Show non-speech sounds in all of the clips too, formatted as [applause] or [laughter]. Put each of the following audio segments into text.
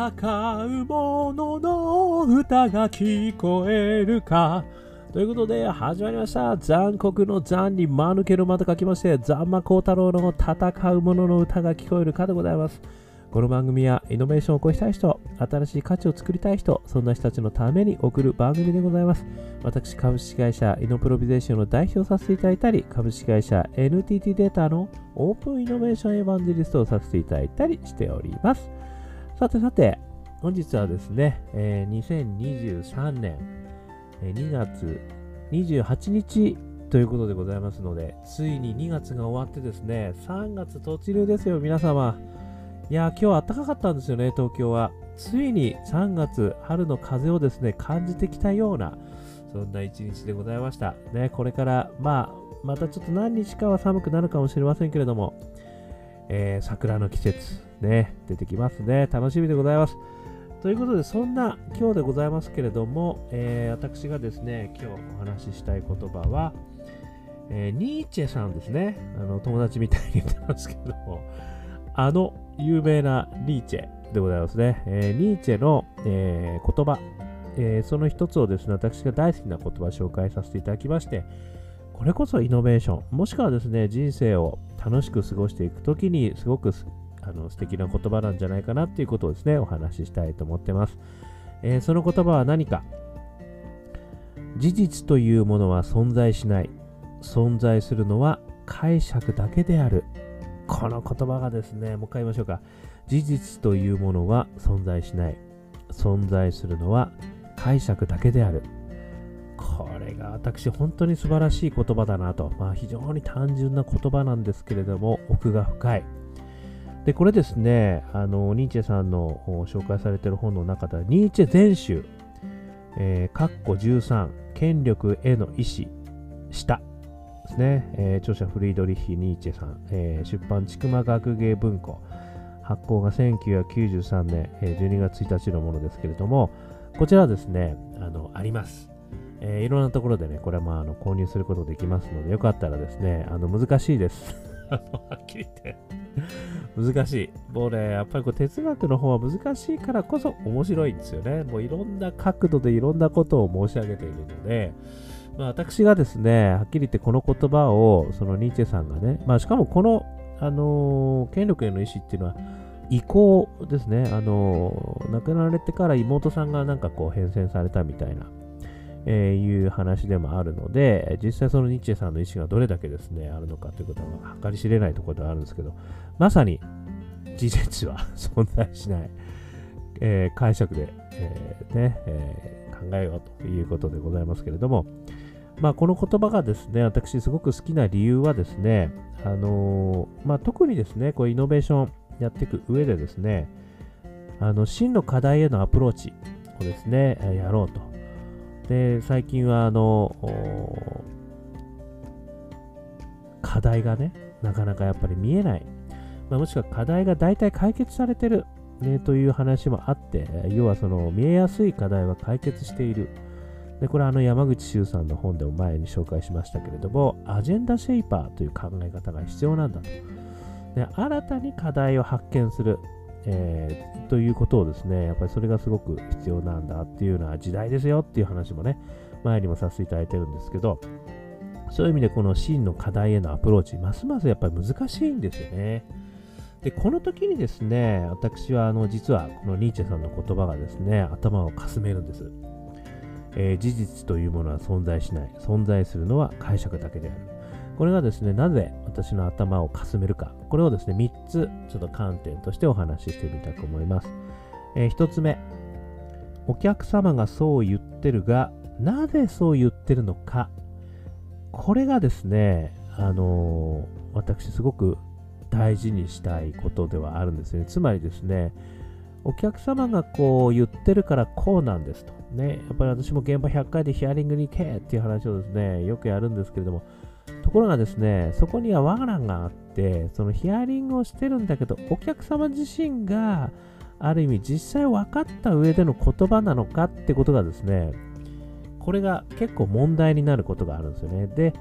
戦う者の歌が聞こえるかということで始まりました残酷の残に間抜けの間と書きましてザンマコウタロウの戦う者の歌が聞こえるかでございますこの番組はイノベーションを起こしたい人、新しい価値を作りたい人、そんな人たちのために送る番組でございます。私、株式会社イノプロビゼーションの代表させていただいたり、株式会社 NTT データのオープンイノベーションエヴァンジェリストをさせていただいたりしております。さてさて、本日はですね、えー、2023年2月28日ということでございますので、ついに2月が終わってですね、3月突入ですよ、皆様。いや今日は暖かかったんですよね、東京は。ついに3月、春の風をですね、感じてきたような、そんな一日でございました。ね、これから、まあ、またちょっと何日かは寒くなるかもしれませんけれども、えー、桜の季節、ね、出てきますね。楽しみでございます。ということで、そんな今日でございますけれども、えー、私がですね、今日お話ししたい言葉は、えー、ニーチェさんですね。あの、友達みたいに言ってますけども、あの有名なニーチェでございますね。え、ニーチェの、え、言葉、え、その一つをですね、私が大好きな言葉を紹介させていただきまして、これこそイノベーション、もしくはですね、人生を楽しく過ごしていくときに、すごくあの素敵な言葉なんじゃないかなっていうことをですね、お話ししたいと思ってます。えー、その言葉は何か？事実というものは存在しない。存在するのは解釈だけである。この言葉がですね、もう一回言いましょうか。事実というものは存在しない。存在するのは解釈だけである。これが私、本当に素晴らしい言葉だなと。まあ、非常に単純な言葉なんですけれども、奥が深い。で、これですね、あの、ニーチェさんの紹介されている本の中では、ニーチェ全集、えー、カッコ13、権力への意志、したですね、えー、著者フリードリヒ・ニーチェさん、えー、出版ちくま学芸文庫発行が1993年、12月1日のものですけれどもこちらですねあのあります、えー、いろんなところでねこれはあの購入することできますのでよかったらですねあの難しいですはっきり言って難しい。もうね、やっぱりこう哲学の方は難しいからこそ面白いんですよね。もういろんな角度でいろんなことを申し上げているので、まあ、私がですね、はっきり言ってこの言葉を、そのニーチェさんがね、まあ、しかもこの、あのー、権力への意思っていうのは、意向ですね、あのー、亡くなられてから妹さんがなんかこう変遷されたみたいな、えー、いう話でもあるので、実際そのニッチェさんの意思がどれだけですね、あるのかということは計り知れないところではあるんですけど、まさに事実は存在しない、えー、解釈で、えー、ね、え考えようということでございますけれども、まあ、この言葉がですね、私すごく好きな理由はですね、あの、まあ、特にですね、こうイノベーションやっていく上でですね、あの真の課題へのアプローチをですね、やろうと。で、最近はあの課題がね、なかなかやっぱり見えない。まあ、もしくは課題が大体解決されてる、ね、という話もあって、要はその見えやすい課題は解決している。で、これはあの山口周さんの本でも前に紹介しましたけれども、アジェンダシェイパーという考え方が必要なんだと。で新たに課題を発見する、えー、ということをですね、やっぱりそれがすごく必要なんだっていうような時代ですよっていう話もね、前にもさせていただいてるんですけど、そういう意味でこの真の課題へのアプローチ、ますますやっぱり難しいんですよね。で、この時にですね、私はあの実はこのニーチェさんの言葉がですね、頭をかすめるんです。えー、事実というものは存在しない。存在するのは解釈だけである。これがですね、なぜ私の頭をかすめるか。これをですね、3つちょっと観点としてお話ししてみたく思います。えー、1つ目、お客様がそう言ってるが、なぜそう言ってるのか。これがですね、あのー、私すごく大事にしたいことではあるんですね。つまりですね、お客様がこう言ってるからこうなんですと。ね、やっぱり私も現場100回でヒアリングに行けっていう話をですね、よくやるんですけれども、ところがですね、そこには罠があって、そのヒアリングをしてるんだけど、お客様自身がある意味実際分かった上での言葉なのかってことがですね、これが結構問題になることがあるんですよね。で、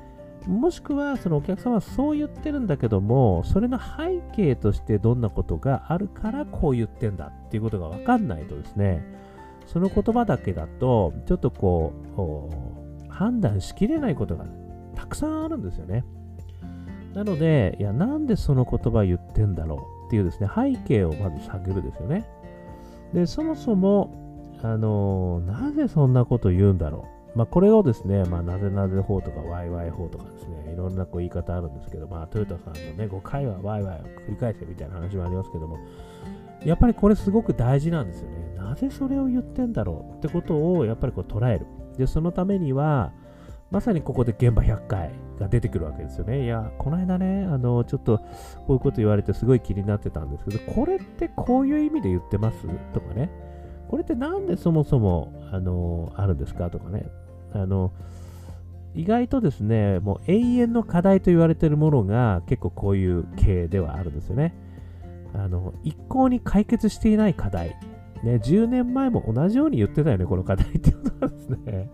もしくはそのお客様はそう言ってるんだけどもそれの背景としてどんなことがあるからこう言ってんだっていうことが分かんないとですねその言葉だけだとちょっとこう判断しきれないことがたくさんあるんですよねなのでいやなんでその言葉言ってんだろうっていうですね背景をまず探るですよねでそもそもあのなぜそんなこと言うんだろうまあ、これをですね、まあ、なぜなぜ法とかワイワイ法とかですね、いろんなこう言い方あるんですけど、まあ、トヨタさんのね、5回はワイワイを繰り返せみたいな話もありますけども、やっぱりこれすごく大事なんですよね。なぜそれを言ってんだろうってことをやっぱりこう捉える。で、そのためには、まさにここで現場100回が出てくるわけですよね。いや、この間ね、あの、ちょっとこういうこと言われてすごい気になってたんですけど、これってこういう意味で言ってます？とかね。これってなんでそもそも、あの、あるんですか？とかね。あの、意外とですね、もう永遠の課題と言われてるものが結構こういう系ではあるんですよね。あの、一向に解決していない課題。ね、10年前も同じように言ってたよね、この課題っていうことなんですね。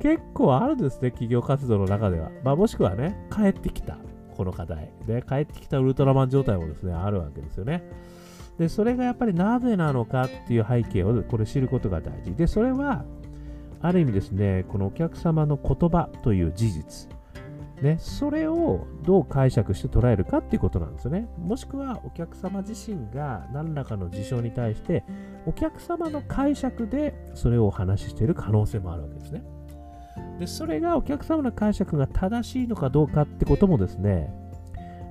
結構あるんですね、企業活動の中では。まあ、もしくはね、帰ってきた、この課題。で、帰ってきたウルトラマン状態もですね、あるわけですよね。で、それがやっぱりなぜなのかっていう背景をこれ知ることが大事。で、それは、ある意味ですね、このお客様の言葉という事実、ね、それをどう解釈して捉えるかっていうことなんですよね。もしくはお客様自身が何らかの事象に対してお客様の解釈でそれをお話ししている可能性もあるわけですね。で、それがお客様の解釈が正しいのかどうかってこともですね、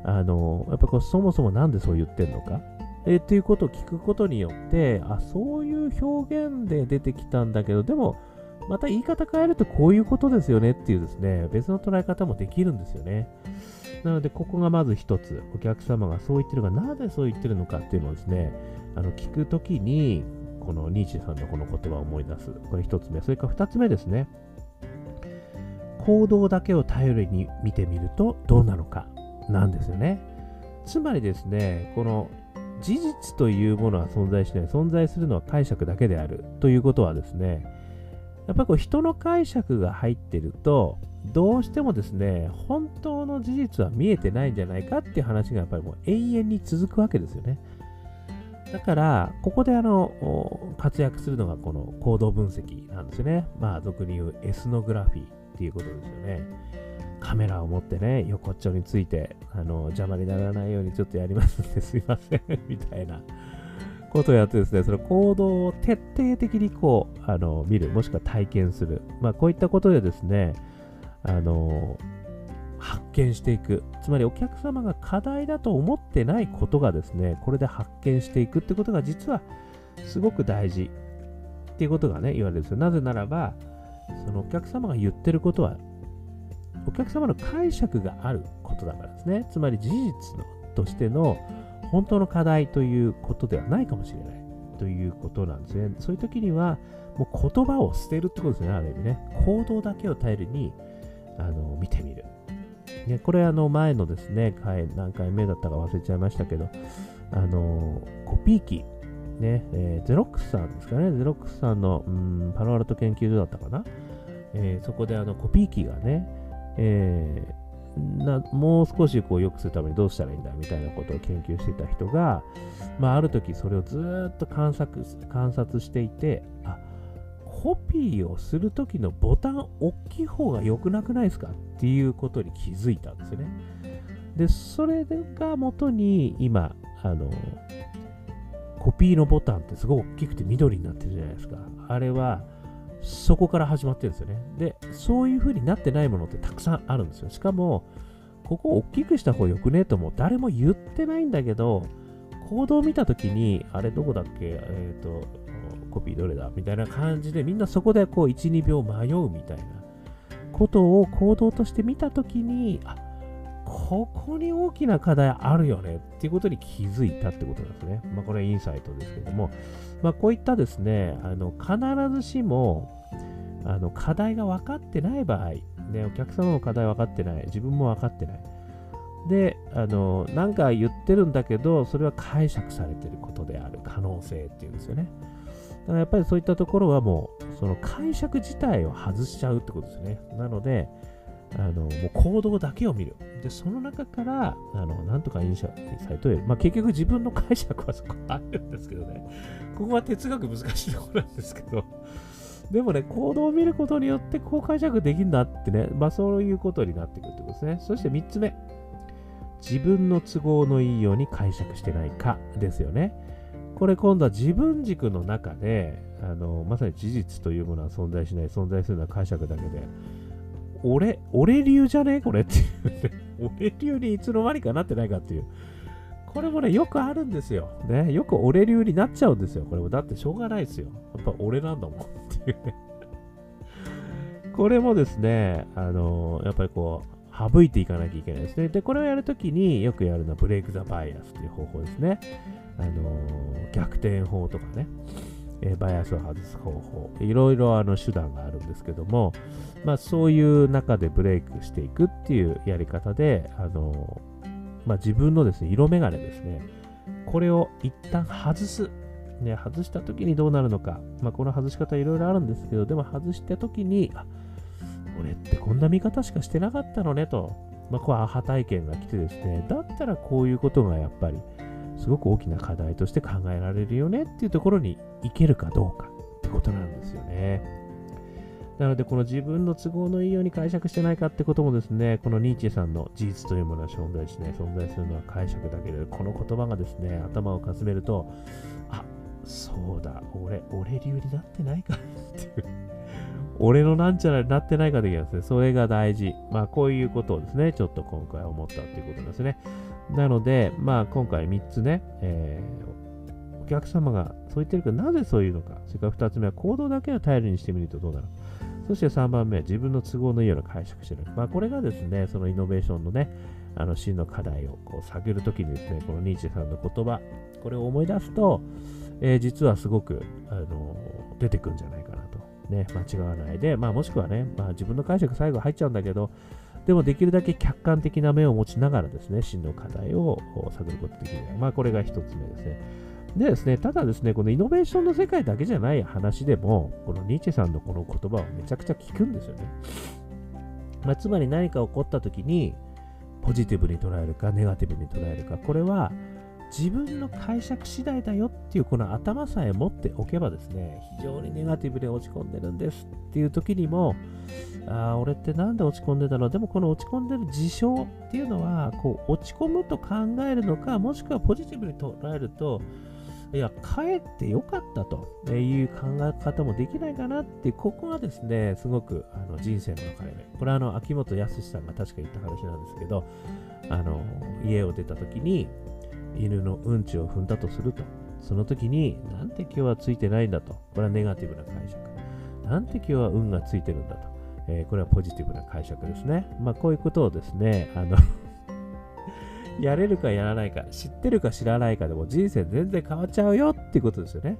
あの、やっぱこうそもそもなんでそう言ってるのか、えっていうことを聞くことによって、あ、そういう表現で出てきたんだけど、でも、また言い方変えるとこういうことですよねっていうですね、別の捉え方もできるんですよね。なので、ここがまず一つ、お客様がそう言ってるが、なぜそう言ってるのかっていうのをですね、あの聞くときに、このニーチェさんのこの言葉を思い出す。これ一つ目。それから二つ目ですね。行動だけを頼りに見てみるとどうなのかなんですよね。つまりですね、この事実というものは存在しない、存在するのは解釈だけであるということはですね、やっぱりこう人の解釈が入ってると、どうしてもですね、本当の事実は見えてないんじゃないかっていう話がやっぱりもう永遠に続くわけですよね。だから、ここであの活躍するのがこの行動分析なんですよね。まあ、俗に言うエスノグラフィーっていうことですよね。カメラを持ってね、横っちょについて、あの邪魔にならないようにちょっとやりますんで [laughs] すいませんみたいな。ことをやってですね、その行動を徹底的にこう、あの、見る、もしくは体験する。まあ、こういったことでですね、あの、発見していく。つまりお客様が課題だと思ってないことがですね、これで発見していくってことが実はすごく大事っていうことがね、言われるんですよ。なぜならば、そのお客様が言ってることは、お客様の解釈があることだからですね。つまり事実のとしての本当の課題ということではないかもしれないということなんですね。そういう時には、もう言葉を捨てるってことですね、ある意味ね。行動だけを頼りにあの見てみる。ね、これあの前のですね、回、何回目だったか忘れちゃいましたけど、あのコピー機、ね、えー、ゼロックスさんですかね、ゼロックスさんの、うん、パロアルト研究所だったかな、えー、そこであのコピー機がね、えーなもう少しこう良くするためにどうしたらいいんだみたいなことを研究していた人が、まあ、ある時それをずっと観察観察していてあコピーをする時のボタン大きい方が良くなくないですかっていうことに気づいたんですよね。で、それが元に今、あの、コピーのボタンってすごい大きくて緑になってるじゃないですか。あれは、そこから始まってるんですよね。で、そういう風になってないものってたくさんあるんですよ。しかも、ここを大きくした方がよくねとも誰も言ってないんだけど、行動を見たときに、あれどこだっけ？えっ、ー、と、コピーどれだ？みたいな感じで、みんなそこでこう1、2秒迷うみたいなことを行動として見たときに、あ、ここに大きな課題あるよねっていうことに気づいたってことなんですね。まあこれはインサイトですけども、まあこういったですね、あの必ずしもあの課題が分かってない場合、ね、お客様の課題分かってない、自分も分かってない。で、あの、なんか言ってるんだけど、それは解釈されてることである可能性っていうんですよね。だからやっぱりそういったところはもう、その解釈自体を外しちゃうってことですね。なので、あのもう行動だけを見る。で、その中から、あのなんとかインサイトを得る。まあ、結局自分の解釈はそこあるんですけどね。ここは哲学難しいところなんですけど。でもね、行動を見ることによってこう解釈できるんだってね、まあそういうことになってくるってことですね。そして3つ目。自分の都合のいいように解釈してないかですよね。これ今度は自分軸の中で、あのまさに事実というものは存在しない、存在するのは解釈だけで、俺、俺流じゃね？これっていうね。俺流にいつの間にかなってないかっていう。これもね、よくあるんですよ。ね、よく俺流になっちゃうんですよ。これもだってしょうがないですよ。やっぱ俺なんだもんっていうね。これもですね、あのやっぱりこう、省いていかなきゃいけないですね。で、これをやるときによくやるのはブレイク・ザ・バイアスという方法ですね。あの逆転法とかね。えバイアスを外す方法、いろいろあの手段があるんですけども、まあ、そういう中でブレイクしていくっていうやり方で、あのまあ、自分のですね、色眼鏡ですね、これを一旦外す。ね、外した時にどうなるのか、まあ、この外し方いろいろあるんですけど、でも外した時に、あ、俺ってこんな見方しかしてなかったのねと、まあ、こうアハ体験が来てですね、だったらこういうことがやっぱりすごく大きな課題として考えられるよねっていうところに行けるかどうかってことなんですよね。なので、この自分の都合のいいように解釈してないかってこともですね、このニーチェさんの事実というものは存在しない、存在するのは解釈だけで、この言葉がですね、頭をかすめると、あ、そうだ、俺、俺流になってないかっていう。俺のなんちゃらになってないかできますね。それが大事。まあ、こういうことをですね、ちょっと今回思ったっていうことですね。なので、まあ、今回3つね、えー、お客様がそう言ってるけど、なぜそういうのか。それから2つ目は行動だけを頼りにしてみるとどうなるそして3番目は自分の都合のいいような解釈してる。まあ、これがですね、そのイノベーションのね、あの真の課題をこう探るときにですね、このニーチェさんの言葉、これを思い出すと、えー、実はすごく、あの出てくるんじゃないかなと。ね、間違わないで、まあ、もしくはね、まあ、自分の解釈最後入っちゃうんだけど、でもできるだけ客観的な目を持ちながらですね、真の課題を探ることができる。まあ、これが一つ目ですね。でですね、ただですね、このイノベーションの世界だけじゃない話でも、このニーチェさんのこの言葉をめちゃくちゃ聞くんですよね。まあ、つまり何か起こった時に、ポジティブに捉えるか、ネガティブに捉えるか、これは自分の解釈次第だよっていうこの頭さえ持っておけばですね、非常にネガティブで落ち込んでるんですっていう時にも、ああ、俺ってなんで落ち込んでたのでもこの落ち込んでる事象っていうのは、こう落ち込むと考えるのか、もしくはポジティブに捉えると、いや、帰ってよかったという考え方もできないかなっていう、ここがですね、すごくあの人生の分かれ目。これはあの秋元康さんが確か言った話なんですけど、あの家を出た時に犬のうんちを踏んだとすると、その時になんで今日はついてないんだと、これはネガティブな解釈。なんで今日は運がついてるんだと。えー、これはポジティブな解釈ですね。まあ、こういうことをですね、あの [laughs] やれるかやらないか、知ってるか知らないかでも人生全然変わっちゃうよっていうことですよね。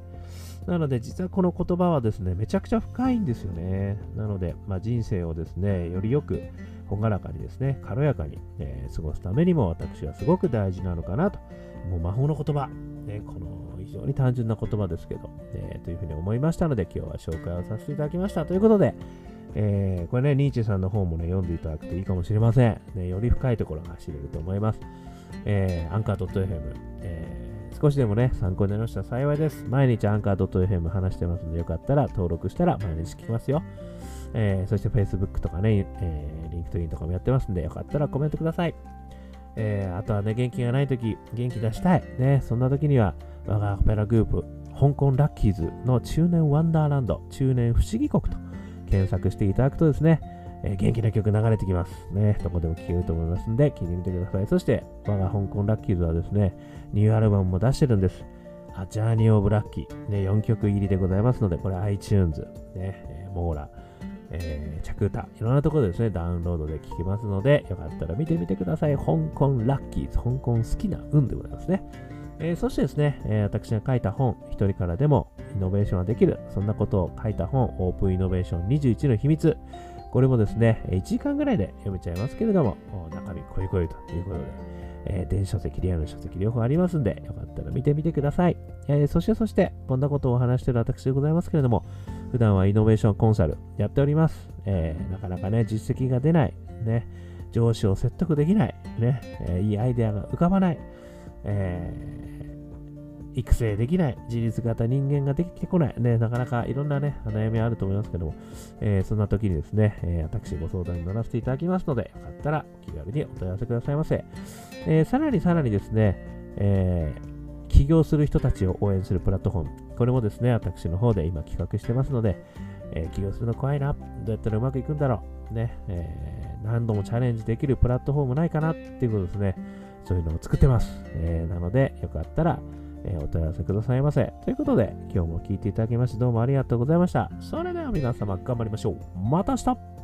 なので、実はこの言葉はですね、めちゃくちゃ深いんですよね。なので、まあ、人生をですね、よりよく、朗らかにですね、軽やかに、えー、過ごすためにも私はすごく大事なのかなと。もう魔法の言葉、ね、この非常に単純な言葉ですけど、えー、というふうに思いましたので、今日は紹介をさせていただきました。ということで、えー、これね、ニーチェさんの本もね、読んでいただくといいかもしれません。ね、より深いところが知れると思います。えー、アンカー .fm、えー、少しでもね、参考になりましたら幸いです。毎日アンカー .fm 話してますので、よかったら登録したら毎日聞きますよ。えー、そして Facebook とかね、えー、LinkedIn とかもやってますんで、よかったらコメントください。えー、あとはね、元気がないとき、元気出したい。ね、そんなときには、我がオペラグループ、香港ラッキーズの中年ワンダーランド、中年不思議国と検索していただくとですね、え、元気な曲流れてきます。ね、どこでも聴けると思いますんで、聴いてみてください。そして、我が香港ラッキーズはですね、ニューアルバムも出してるんです。ジャーニー・オブ・ラッキー、ね、4曲入りでございますので、これ iTunes、ね、モーラ、えー、着歌、いろんなところでですね、ダウンロードで聴けますので、よかったら見てみてください。香港ラッキーズ、香港好きな運でございますね。えー、そしてですね、えー、私が書いた本、一人からでもイノベーションはできる。そんなことを書いた本、オープンイノベーション21の秘密。これもですね、1時間ぐらいで読めちゃいますけれども、中身こいこいということで、えー、電子書籍、リアル書籍両方ありますんで、よかったら見てみてください。えー、そしてそして、こんなことをお話している私でございますけれども、普段はイノベーションコンサルやっております。えー、なかなかね、実績が出ない、ね、上司を説得できない、ね、え、いいアイデアが浮かばない、えー、育成できない、自立型人間ができてこない、ね、なかなかいろんなね、悩みあると思いますけども、えー、そんな時にですね、えー、私ご相談に乗らせていただきますので、よかったらお気軽にお問い合わせくださいませ。えー、さらにさらにですね、えー、起業する人たちを応援するプラットフォーム、これもですね、私の方で今企画してますので、え、起業するの怖いな、どうやったらうまくいくんだろう、ね、え、何度もチャレンジできるプラットフォームないかなっていうことですね、そういうのを作ってます。え、なので、よかったら、えお問い合わせくださいませ。ということで、今日も聴いていただきましてどうもありがとうございました。それでは皆様頑張りましょう。また明日